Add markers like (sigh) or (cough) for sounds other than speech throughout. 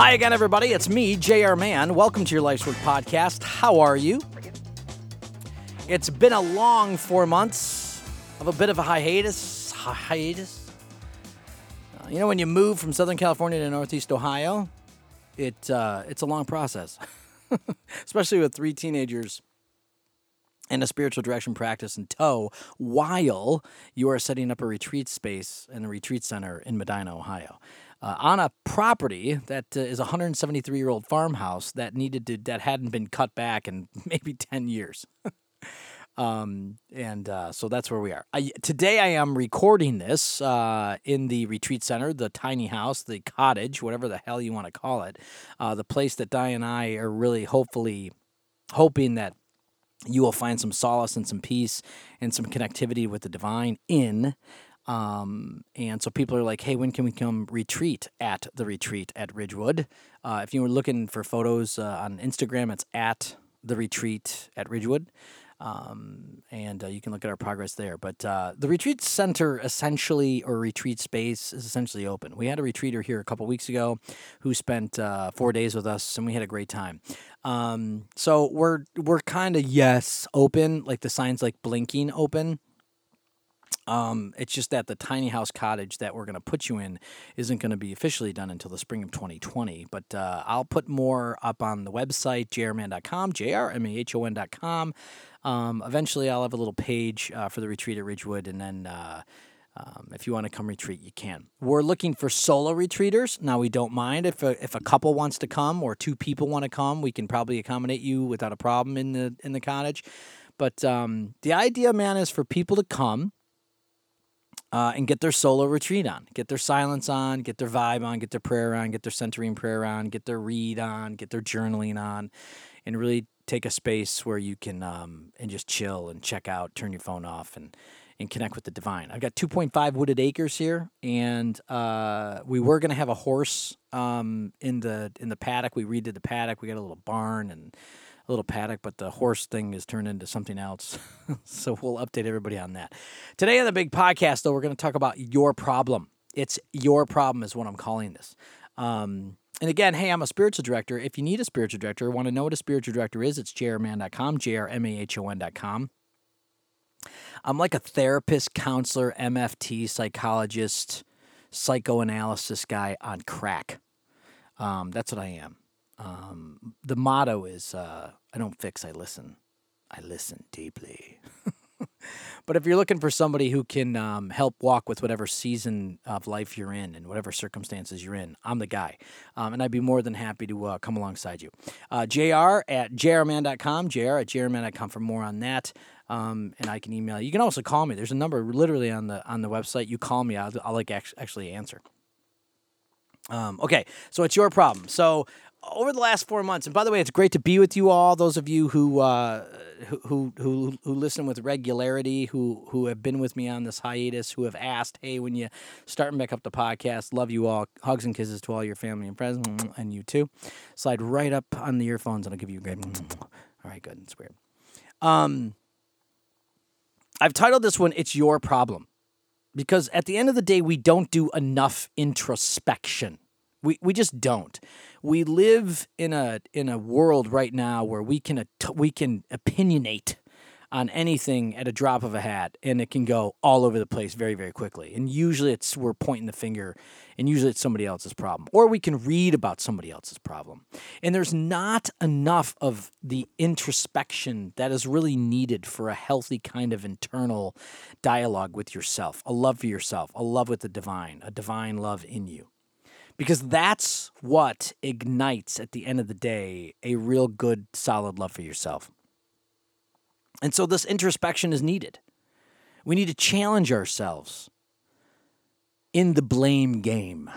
Hi again, everybody. It's me, JR Mahon. Welcome to your Life's Work podcast. How are you? It's been a long four months of a bit of a hiatus. Hiatus. Uh, you know, when you move from Southern California to Northeast Ohio, it uh, it's a long process, (laughs) especially with three teenagers and a spiritual direction practice in tow while you are setting up a retreat space and a retreat center in Medina, Ohio. Uh, on a property that uh, is a 173 year old farmhouse that needed to that hadn't been cut back in (laughs) maybe 10 years. (laughs) um, and uh, so that's where we are. I, today I am recording this uh, in the retreat center, the tiny house, the cottage, whatever the hell you want to call it, uh, the place that Di and I are really hopefully hoping that you will find some solace and some peace and some connectivity with the divine in. Um, and so people are like, hey, when can we come retreat at the retreat at Ridgewood? Uh, if you were looking for photos uh, on Instagram, it's at the retreat at Ridgewood. Um, and uh, you can look at our progress there. But uh, the retreat center, essentially, or retreat space, is essentially open. We had a retreater here a couple weeks ago who spent uh, four days with us, and we had a great time. Um, so we're we're kind of yes open, like the signs like blinking open. Um, it's just that the tiny house cottage that we're going to put you in isn't going to be officially done until the spring of 2020. But uh, I'll put more up on the website, jrmahon.com, J-R-M-A-H-O-N.com. Um, eventually, I'll have a little page uh, for the retreat at Ridgewood, and then uh, um, if you want to come retreat, you can. We're looking for solo retreaters. Now, we don't mind if a, if a couple wants to come or two people want to come. We can probably accommodate you without a problem in the in the cottage. But um, the idea, man, is for people to come uh, and get their solo retreat on, get their silence on, get their vibe on, get their prayer on, get their centering prayer on, get their read on, get their journaling on, and really take a space where you can um, and just chill and check out, turn your phone off, and and connect with the divine. I've got 2.5 wooded acres here, and uh, we were gonna have a horse um, in the in the paddock. We redid the paddock. We got a little barn and little paddock, but the horse thing has turned into something else. (laughs) so we'll update everybody on that. Today on the big podcast, though, we're going to talk about your problem. It's your problem, is what I'm calling this. Um, and again, hey, I'm a spiritual director. If you need a spiritual director, want to know what a spiritual director is, it's jrmahon.com, J-R-M-A-H-O-N.com. I'm like a therapist, counselor, MFT, psychologist, psychoanalysis guy on crack. Um, that's what I am. Um, the motto is uh, I don't fix, I listen. I listen deeply. (laughs) but if you're looking for somebody who can um, help walk with whatever season of life you're in and whatever circumstances you're in, I'm the guy. Um, and I'd be more than happy to uh, come alongside you. Uh, JR at jrmahon.com, JR at jrmahon.com for more on that. Um, and I can email you. You can also call me. There's a number literally on the on the website. You call me, I'll, I'll like actually answer. Um, okay, so it's your problem. So over the last four months, and by the way, it's great to be with you all. Those of you who uh, who who who listen with regularity, who who have been with me on this hiatus, who have asked, "Hey, when you starting back up the podcast, love you all. Hugs and kisses to all your family and friends, and you too." Slide right up on the earphones, and I'll give you a great. All right, good. It's weird. Um, I've titled this one "It's Your Problem," because at the end of the day, we don't do enough introspection. We we just don't. We live in a in a world right now where we can we can opinionate on anything at a drop of a hat and it can go all over the place very very quickly. And usually it's we're pointing the finger and usually it's somebody else's problem or we can read about somebody else's problem. And there's not enough of the introspection that is really needed for a healthy kind of internal dialogue with yourself, a love for yourself, a love with the divine, a divine love in you because that's what ignites at the end of the day a real good solid love for yourself. And so this introspection is needed. We need to challenge ourselves in the blame game.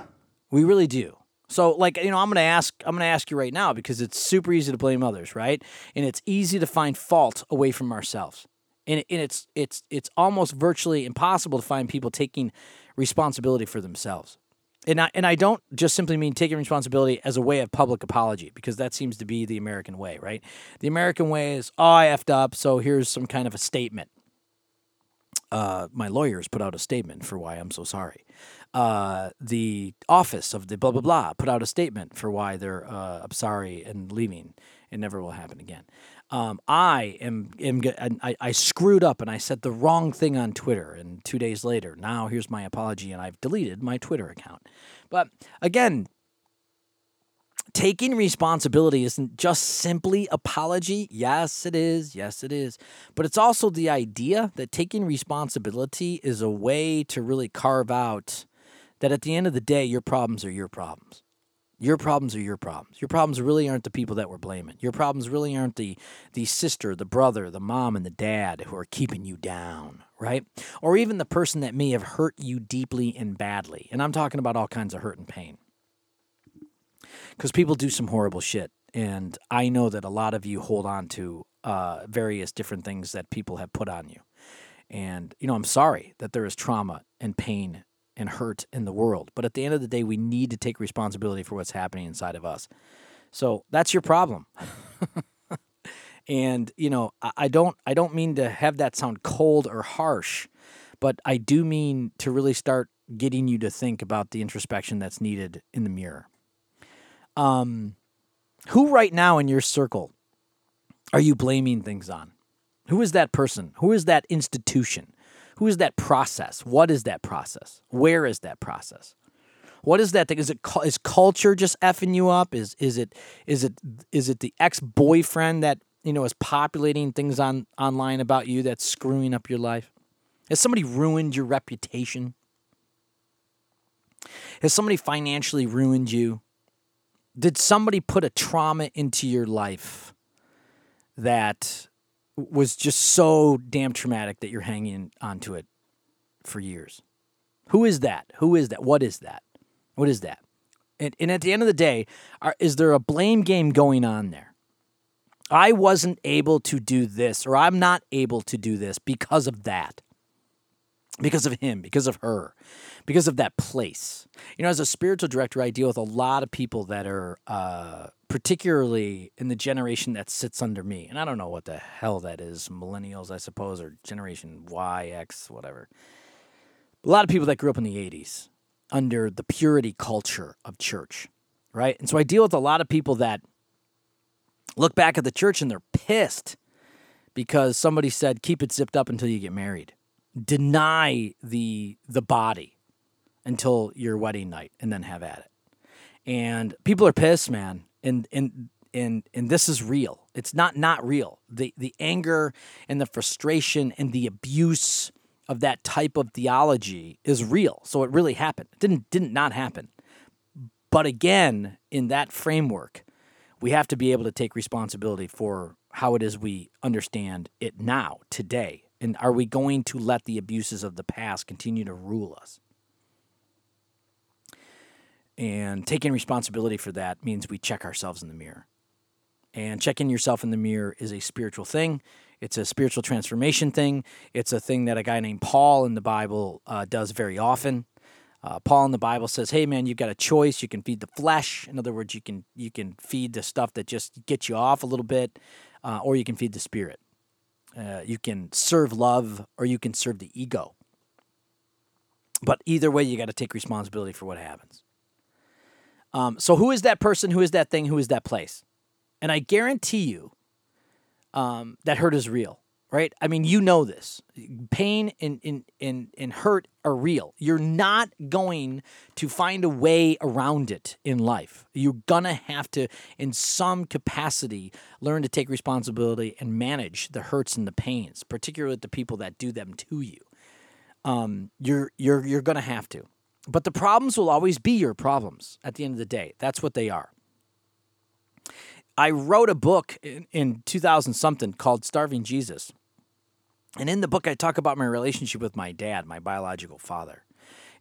We really do. So like you know i'm to ask i'm to ask you right now because it's super easy to blame others right? And it's easy to find fault away from ourselves. And, and it's it's it's almost virtually impossible to find people taking responsibility for themselves and I, and I don't just simply mean taking responsibility as a way of public apology because that seems to be the American way, right? The American way is, oh, I effed up, so here's some kind of a statement. Uh, my lawyers put out a statement for why I'm so sorry. Uh, the office of the blah blah blah put out a statement for why they're uh, I'm sorry and leaving. It never will happen again. Um, I am, am I, I screwed up and I said the wrong thing on Twitter. And two days later, now here's my apology, and I've deleted my Twitter account. But again, taking responsibility isn't just simply apology. Yes, it is. Yes, it is. But it's also the idea that taking responsibility is a way to really carve out that at the end of the day, your problems are your problems. Your problems are your problems. Your problems really aren't the people that we're blaming. Your problems really aren't the the sister, the brother, the mom, and the dad who are keeping you down, right? Or even the person that may have hurt you deeply and badly. And I'm talking about all kinds of hurt and pain because people do some horrible shit. And I know that a lot of you hold on to uh, various different things that people have put on you. And, you know, I'm sorry that there is trauma and pain and hurt in the world. But at the end of the day, we need to take responsibility for what's happening inside of us. So that's your problem. (laughs) and, you know, I don't I don't mean to have that sound cold or harsh, but I do mean to really start getting you to think about the introspection that's needed in the mirror. Um, who right now in your circle are you blaming things on? Who is that person? Who is that institution? Who is that process? What is that process? Where is that process? What is that thing? Is it is culture just effing you up? Is is it is it is it the ex boyfriend that you know is populating things on online about you that's screwing up your life? Has somebody ruined your reputation? Has somebody financially ruined you? did somebody put a trauma into your life that was just so damn traumatic that you're hanging onto it for years? Who is that? Who is that? What is that? What is that? And, and at the end of the day, are, is there a blame game going on there? I wasn't able to do this, or I'm not able to do this because of that because of him, because of her, because of that place. You know, as a spiritual director, I deal with a lot of people that are uh, particularly in the generation that sits under me. And I don't know what the hell that is millennials, I suppose, or Generation Y, X, whatever. A lot of people that grew up in the 80s under the purity culture of church, right? And so I deal with a lot of people that look back at the church and they're pissed because somebody said, keep it zipped up until you get married deny the the body until your wedding night and then have at it. And people are pissed, man. And and and and this is real. It's not not real. The the anger and the frustration and the abuse of that type of theology is real. So it really happened. It didn't didn't not happen. But again, in that framework, we have to be able to take responsibility for how it is we understand it now, today, and are we going to let the abuses of the past continue to rule us? And taking responsibility for that means we check ourselves in the mirror. And checking yourself in the mirror is a spiritual thing. It's a spiritual transformation thing. It's a thing that a guy named Paul in the Bible uh, does very often. Uh, Paul in the Bible says, "Hey, man, you've got a choice. You can feed the flesh. In other words, you can you can feed the stuff that just gets you off a little bit, uh, or you can feed the spirit." Uh, you can serve love or you can serve the ego. But either way, you got to take responsibility for what happens. Um, so, who is that person? Who is that thing? Who is that place? And I guarantee you um, that hurt is real right? I mean, you know this. Pain and, and, and, and hurt are real. You're not going to find a way around it in life. You're going to have to, in some capacity, learn to take responsibility and manage the hurts and the pains, particularly the people that do them to you. Um, you're you're, you're going to have to. But the problems will always be your problems at the end of the day. That's what they are. I wrote a book in, in 2000 something called Starving Jesus and in the book, I talk about my relationship with my dad, my biological father,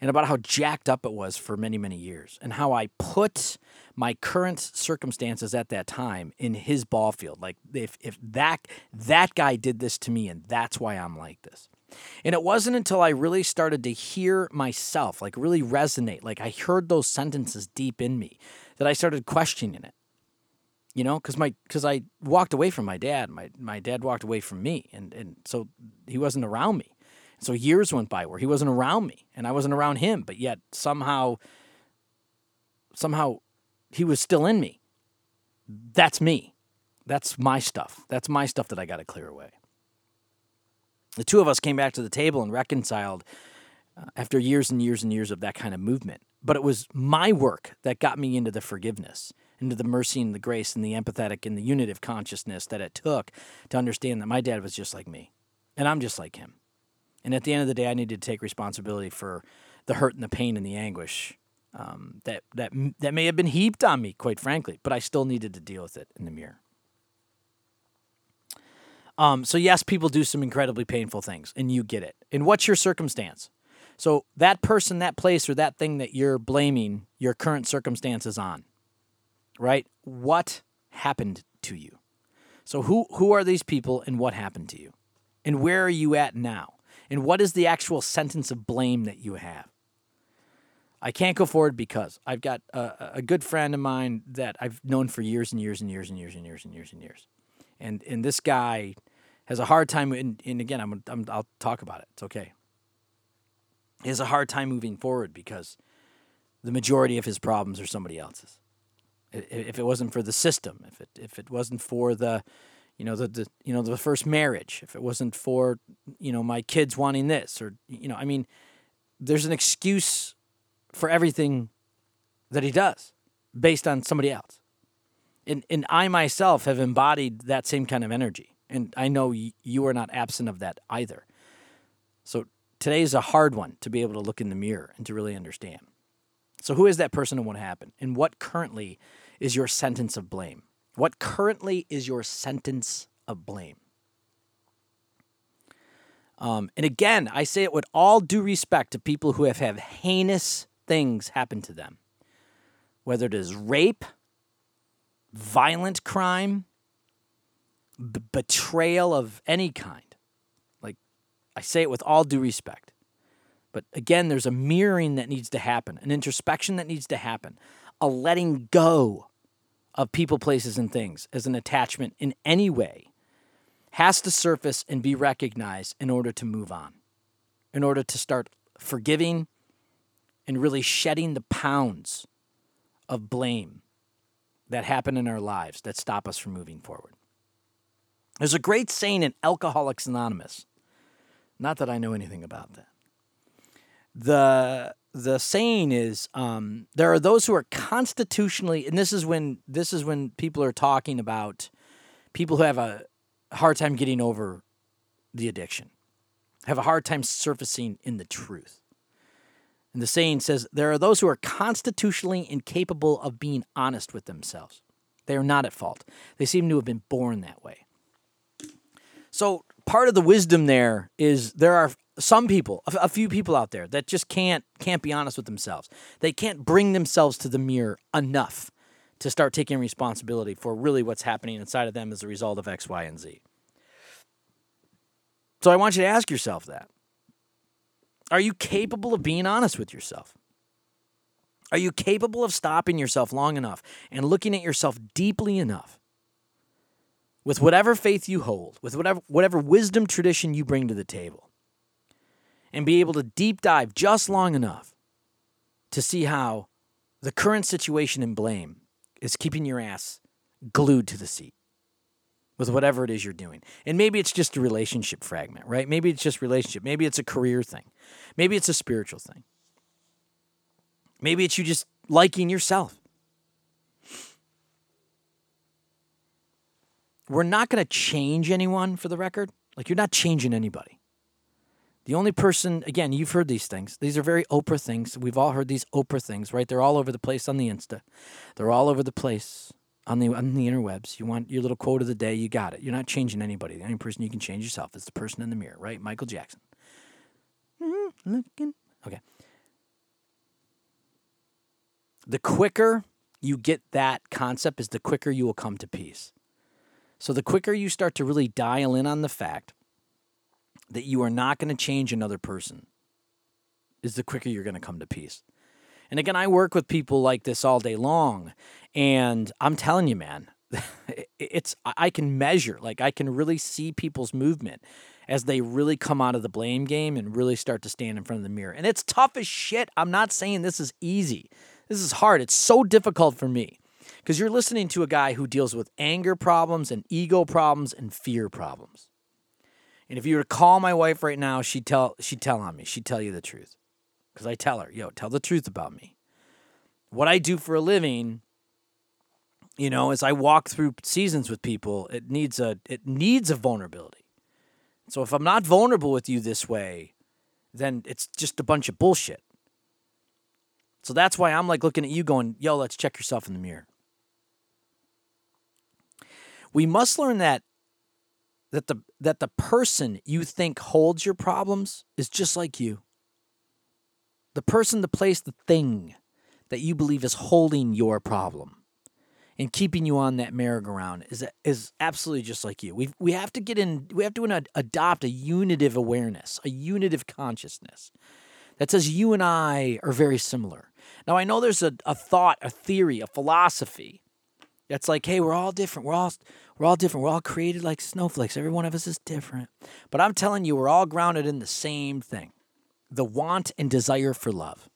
and about how jacked up it was for many, many years, and how I put my current circumstances at that time in his ball field. Like if if that that guy did this to me, and that's why I'm like this. And it wasn't until I really started to hear myself, like really resonate, like I heard those sentences deep in me, that I started questioning it you know because my because i walked away from my dad my my dad walked away from me and and so he wasn't around me So years went by where he wasn't around me and I wasn't around him, but yet somehow somehow he was still in me. That's me. That's my stuff. That's my stuff that I got to clear away. The two of us came back to the table and reconciled uh, after years and years and years of that kind of movement. But it was my work that got me into the forgiveness, into the mercy and the grace and the empathetic and the unitive consciousness that it took to understand that my dad was just like me and I'm just like him. And at the end of the day, I needed to take responsibility for the hurt and the pain and the anguish um, that that that may have been heaped on me, quite frankly. But I still needed to deal with it in the mirror. Um, so yes, people do some incredibly painful things, and you get it. And what's your circumstance? So that person, that place, or that thing that you're blaming your current circumstances on, right? What happened to you? So who who are these people, and what happened to you, and where are you at now? And what is the actual sentence of blame that you have? I can't go forward because I've got a, a, good friend of mine that I've known for years and years and years and years and years and years and years, and and this guy has a hard time. And, and again, I'm, I'm I'll talk about it. It's okay. He has a hard time moving forward because the majority of his problems are somebody else's. If it wasn't for the system, if it if it wasn't for the, you know the, the you know the first marriage, if it wasn't for you know my kids wanting this or you know I mean, there's an excuse for everything that he does based on somebody else. And, and I myself have embodied that same kind of energy. And I know you are not absent of that either. So today is a hard one to be able to look in the mirror and to really understand. So, who is that person and what happened? And what currently is your sentence of blame? What currently is your sentence of blame? Um, and again, I say it with all due respect to people who have had heinous things happen to them, whether it is rape, violent crime, b- betrayal of any kind. Like, I say it with all due respect. But again, there's a mirroring that needs to happen, an introspection that needs to happen, a letting go of people, places, and things as an attachment in any way has to surface and be recognized in order to move on, in order to start forgiving and really shedding the pounds of blame that happen in our lives that stop us from moving forward. There's a great saying in Alcoholics Anonymous. Not that I know anything about that. The the saying is um, there are those who are constitutionally, and this is when this is when people are talking about people who have a hard time getting over the addiction, have a hard time surfacing in the truth. And the saying says, There are those who are constitutionally incapable of being honest with themselves. They are not at fault. They seem to have been born that way. So, part of the wisdom there is there are some people, a few people out there that just can't can't be honest with themselves. They can't bring themselves to the mirror enough to start taking responsibility for really what's happening inside of them as a result of X, Y, and Z. So I want you to ask yourself that. Are you capable of being honest with yourself? Are you capable of stopping yourself long enough and looking at yourself deeply enough with whatever faith you hold, with whatever, whatever wisdom tradition you bring to the table, and be able to deep dive just long enough to see how the current situation and blame is keeping your ass glued to the seat? with whatever it is you're doing. And maybe it's just a relationship fragment, right? Maybe it's just relationship. Maybe it's a career thing. Maybe it's a spiritual thing. Maybe it's you just liking yourself. We're not going to change anyone for the record. Like, you're not changing anybody. The only person, again, you've heard these things. These are very Oprah things. We've all heard these Oprah things, right? They're all over the place on the Insta. They're all over the place on the on the interwebs. You want your little quote of the day, you got it. You're not changing anybody. The only person you can change yourself is the person in the mirror, right? Michael Jackson. Mm-hmm, looking. Okay. The quicker you get that concept is the quicker you will come to peace. So the quicker you start to really dial in on the fact that you are not going to change another person is the quicker you're going to come to peace. And again, I work with people like this all day long. And I'm telling you, man, (laughs) it's I can measure, like I can really see people's movement as they really come out of the blame game and really start to stand in front of the mirror. And it's tough as shit. I'm not saying this is easy. This is hard. It's so difficult for me because you're listening to a guy who deals with anger problems and ego problems and fear problems. And if you were to call my wife right now, she'd tell she'd tell on me. She'd tell you the truth. Because I tell her, yo, tell the truth about me. What I do for a living, you know, as I walk through seasons with people, it needs a it needs a vulnerability. So if I'm not vulnerable with you this way, then it's just a bunch of bullshit. So that's why I'm like looking at you going, yo, let's check yourself in the mirror. We must learn that that the that the person you think holds your problems is just like you. The person, the place, the thing that you believe is holding your problem and keeping you on that merry-go-round is is absolutely just like you. We we have to get in. We have to adopt a unitive awareness, a unitive consciousness that says you and I are very similar. Now I know there's a, a thought, a theory, a philosophy that's like, hey, we're all different. We're all we're all different. We're all created like snowflakes. Every one of us is different. But I'm telling you, we're all grounded in the same thing the want and desire for love.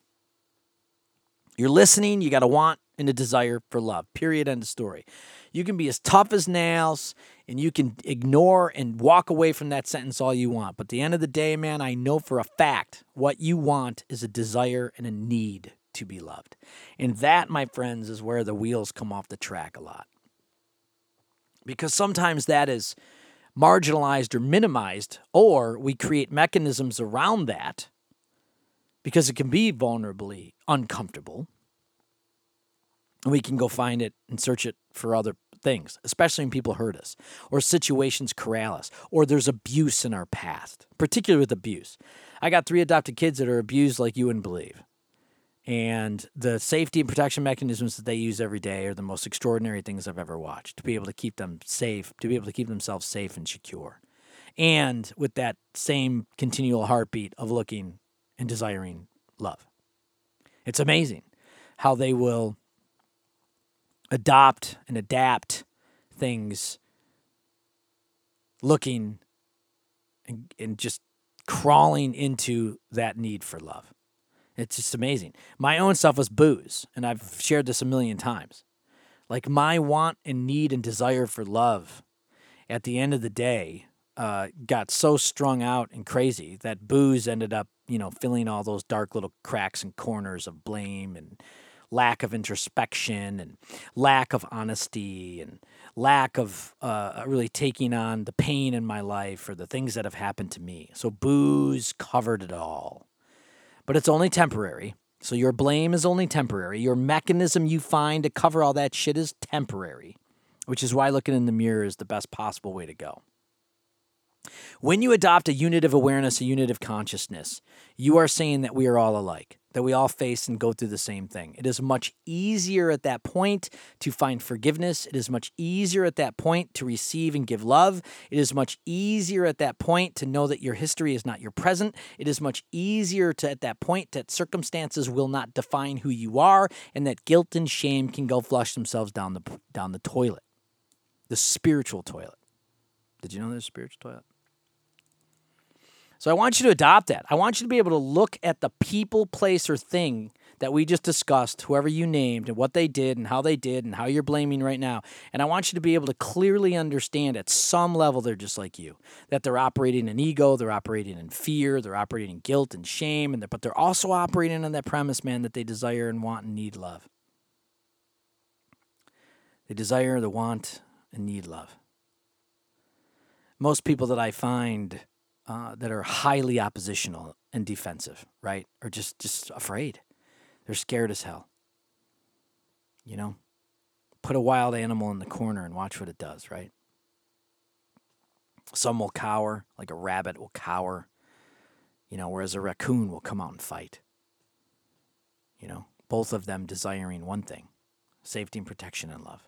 You're listening, you got a want and a desire for love. Period. End of story. You can be as tough as nails and you can ignore and walk away from that sentence all you want. But at the end of the day, man, I know for a fact what you want is a desire and a need to be loved. And that, my friends, is where the wheels come off the track a lot because sometimes that is marginalized or minimized, or we create mechanisms around that because it can be vulnerably uncomfortable. And we can go find it and search it for other things, especially when people hurt us, or situations corral us, or there's abuse in our past, particularly with abuse. I got three adopted kids that are abused like you wouldn't believe. And the safety and protection mechanisms that they use every day are the most extraordinary things I've ever watched to be able to keep them safe, to be able to keep themselves safe and secure. And with that same continual heartbeat of looking and desiring love. It's amazing how they will adopt and adapt things looking and, and just crawling into that need for love. It's just amazing. My own stuff was booze, and I've shared this a million times. Like my want and need and desire for love at the end of the day uh, got so strung out and crazy that booze ended up, you know, filling all those dark little cracks and corners of blame and lack of introspection and lack of honesty and lack of uh, really taking on the pain in my life or the things that have happened to me. So booze covered it all but it's only temporary. So your blame is only temporary. Your mechanism you find to cover all that shit is temporary, which is why looking in the mirror is the best possible way to go. When you adopt a unitive awareness, a unitive consciousness, you are saying that we are all alike that we all face and go through the same thing. It is much easier at that point to find forgiveness. It is much easier at that point to receive and give love. It is much easier at that point to know that your history is not your present. It is much easier to at that point that circumstances will not define who you are and that guilt and shame can go flush themselves down the down the toilet. The spiritual toilet. Did you know there's a spiritual toilet? So I want you to adopt that. I want you to be able to look at the people, place, or thing that we just discussed, whoever you named, and what they did, and how they did, and how you're blaming right now. And I want you to be able to clearly understand at some level they're just like you, that they're operating in ego, they're operating in fear, they're operating in guilt and shame, and but they're also operating on that premise, man, that they desire and want and need love. They desire, the want, and need love. Most people that I find uh, that are highly oppositional and defensive, right? Or just just afraid. They're scared as hell. You know, put a wild animal in the corner and watch what it does, right? Some will cower, like a rabbit will cower, you know, whereas a raccoon will come out and fight. You know, both of them desiring one thing safety and protection and love.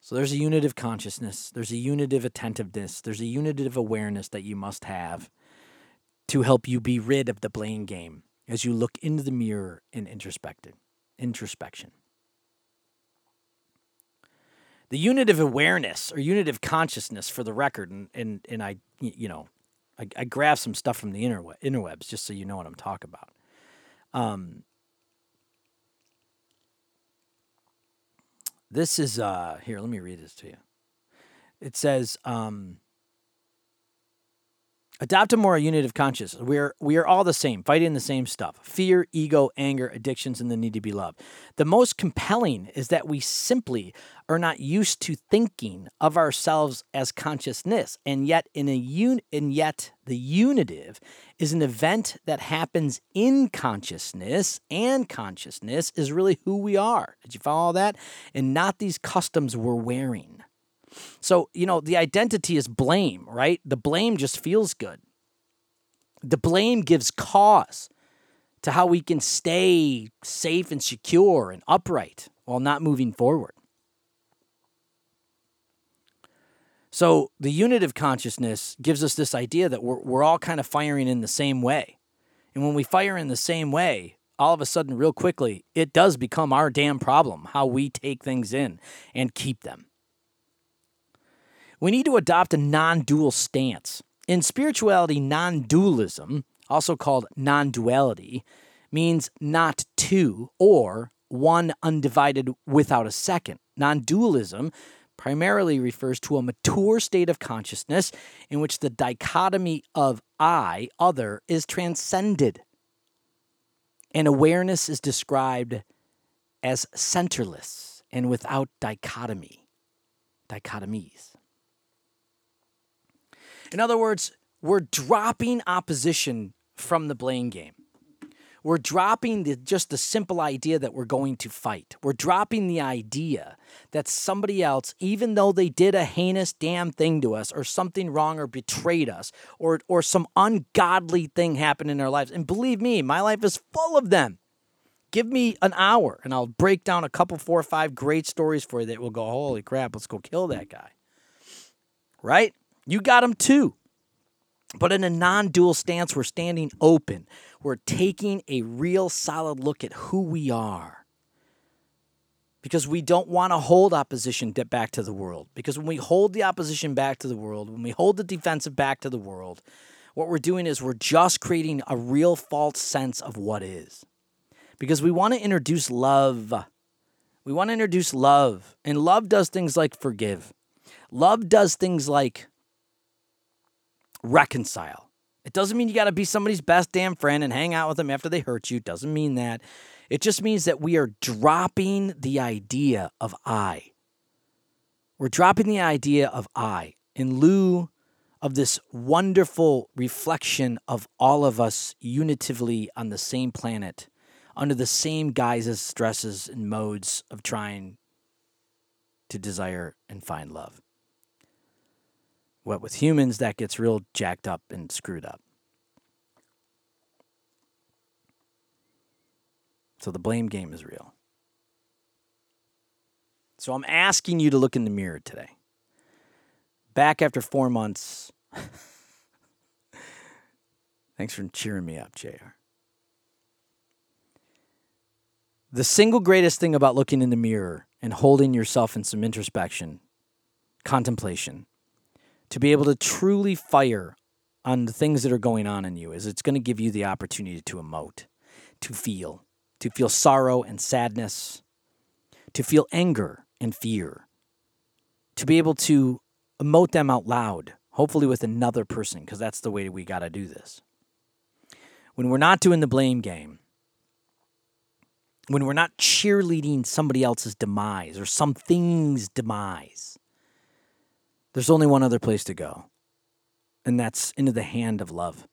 So there's a unitive consciousness, there's a unitive attentiveness, there's a unitive awareness that you must have to help you be rid of the blame game as you look into the mirror in introspection. Introspection. The unitive awareness or unitive consciousness, for the record, and and, and I, you know, I, I grab some stuff from the interweb, interwebs just so you know what I'm talking about. Um, this is uh here. Let me read this to you. It says. Um, Adopt a more unitive consciousness. We're we are all the same, fighting the same stuff: fear, ego, anger, addictions, and the need to be loved. The most compelling is that we simply are not used to thinking of ourselves as consciousness, and yet in a un- and yet the unitive is an event that happens in consciousness, and consciousness is really who we are. Did you follow that? And not these customs we're wearing. So, you know, the identity is blame, right? The blame just feels good. The blame gives cause to how we can stay safe and secure and upright while not moving forward. So, the unitive consciousness gives us this idea that we're, we're all kind of firing in the same way. And when we fire in the same way, all of a sudden, real quickly, it does become our damn problem how we take things in and keep them. We need to adopt a non dual stance. In spirituality, non dualism, also called non duality, means not two or one undivided without a second. Non dualism primarily refers to a mature state of consciousness in which the dichotomy of I, other, is transcended. And awareness is described as centerless and without dichotomy, dichotomies. In other words, we're dropping opposition from the blame game. We're dropping the, just the simple idea that we're going to fight. We're dropping the idea that somebody else, even though they did a heinous damn thing to us or something wrong or betrayed us or, or some ungodly thing happened in their lives, and believe me, my life is full of them. Give me an hour and I'll break down a couple, four or five great stories for you that will go, holy crap, let's go kill that guy. Right? You got them too. But in a non dual stance, we're standing open. We're taking a real solid look at who we are. Because we don't want to hold opposition back to the world. Because when we hold the opposition back to the world, when we hold the defensive back to the world, what we're doing is we're just creating a real false sense of what is. Because we want to introduce love. We want to introduce love. And love does things like forgive. Love does things like reconcile. It doesn't mean you got to be somebody's best damn friend and hang out with them after they hurt you. Doesn't mean that. It just means that we are dropping the idea of I. We're dropping the idea of I in lieu of this wonderful reflection of all of us unitively on the same planet, under the same guises, stresses, and modes of trying to desire and find love. What with humans, that gets real jacked up and screwed up. So the blame game is real. So I'm asking you to look in the mirror today. Back after four months. (laughs) Thanks for cheering me up, JR. The single greatest thing about looking in the mirror and holding yourself in some introspection, contemplation, to be able to truly fire on the things that are going on in you is it's going to give you the opportunity to emote, to feel, to feel sorrow and sadness, to feel anger and fear, to be able to emote them out loud, hopefully with another person, because that's the way we got to do this. When we're not doing the blame game, when we're not cheerleading somebody else's demise or something's demise, there's only one other place to go, and that's into the hand of love,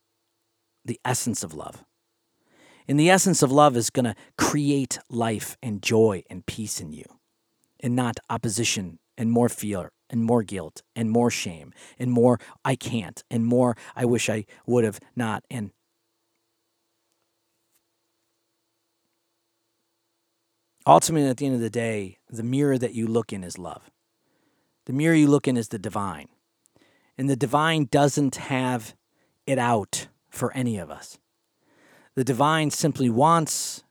the essence of love. And the essence of love is going to create life and joy and peace in you, and not opposition and more fear and more guilt and more shame and more I can't and more I wish I would have not. And ultimately, at the end of the day, the mirror that you look in is love. The mirror you look in is the divine. And the divine doesn't have it out for any of us. The divine simply wants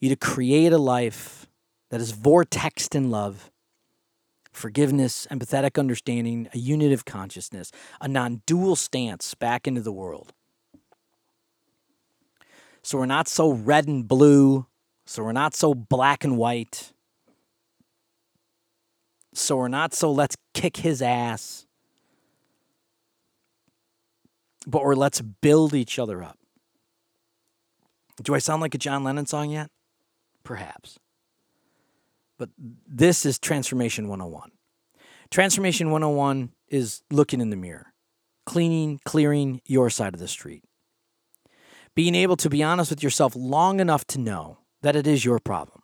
you to create a life that is vortexed in love, forgiveness, empathetic understanding, a unitive consciousness, a non dual stance back into the world. So we're not so red and blue. So we're not so black and white. So we're not so let's kick his ass. But we're let's build each other up. Do I sound like a John Lennon song yet? Perhaps. But this is Transformation 101. Transformation 101 is looking in the mirror, cleaning, clearing your side of the street. Being able to be honest with yourself long enough to know that it is your problem.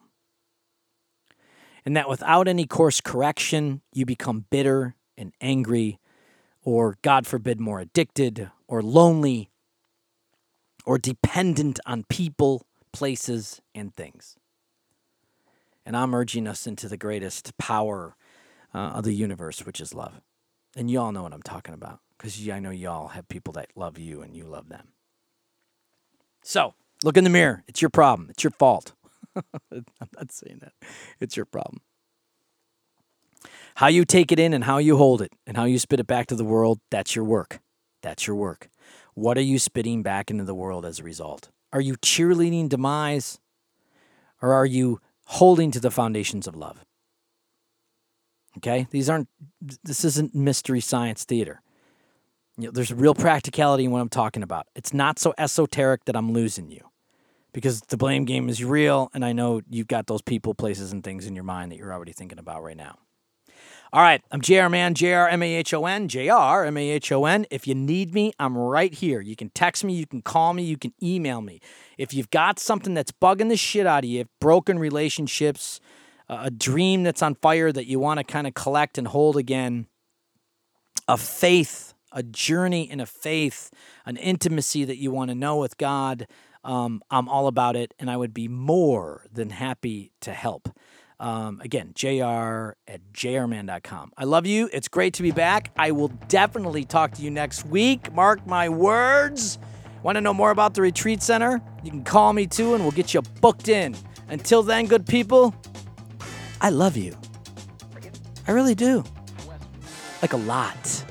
And that without any course correction, you become bitter and angry, or God forbid, more addicted, or lonely, or dependent on people, places, and things. And I'm urging us into the greatest power uh, of the universe, which is love. And you all know what I'm talking about because I know y'all have people that love you and you love them. So look in the mirror. It's your problem. It's your fault. (laughs) I'm not saying that. It's your problem. How you take it in and how you hold it and how you spit it back to the world, that's your work. That's your work. What are you spitting back into the world as a result? Are you cheerleading demise or are you holding to the foundations of love? Okay? These aren't, this isn't mystery science theater. You know, there's real practicality in what I'm talking about. It's not so esoteric that I'm losing you because the blame game is real. And I know you've got those people, places, and things in your mind that you're already thinking about right now. All right, I'm JR Mahon, JR M A H O N, JR M A H O N. If you need me, I'm right here. You can text me, you can call me, you can email me. If you've got something that's bugging the shit out of you, broken relationships, a dream that's on fire that you want to kind of collect and hold again, a faith, a journey in a faith, an intimacy that you want to know with God, um, I'm all about it, and I would be more than happy to help. Um, again, jr at jrmahon.com. I love you. It's great to be back. I will definitely talk to you next week. Mark my words. Want to know more about the retreat center? You can call me too, and we'll get you booked in. Until then, good people, I love you. I really do. Like a lot.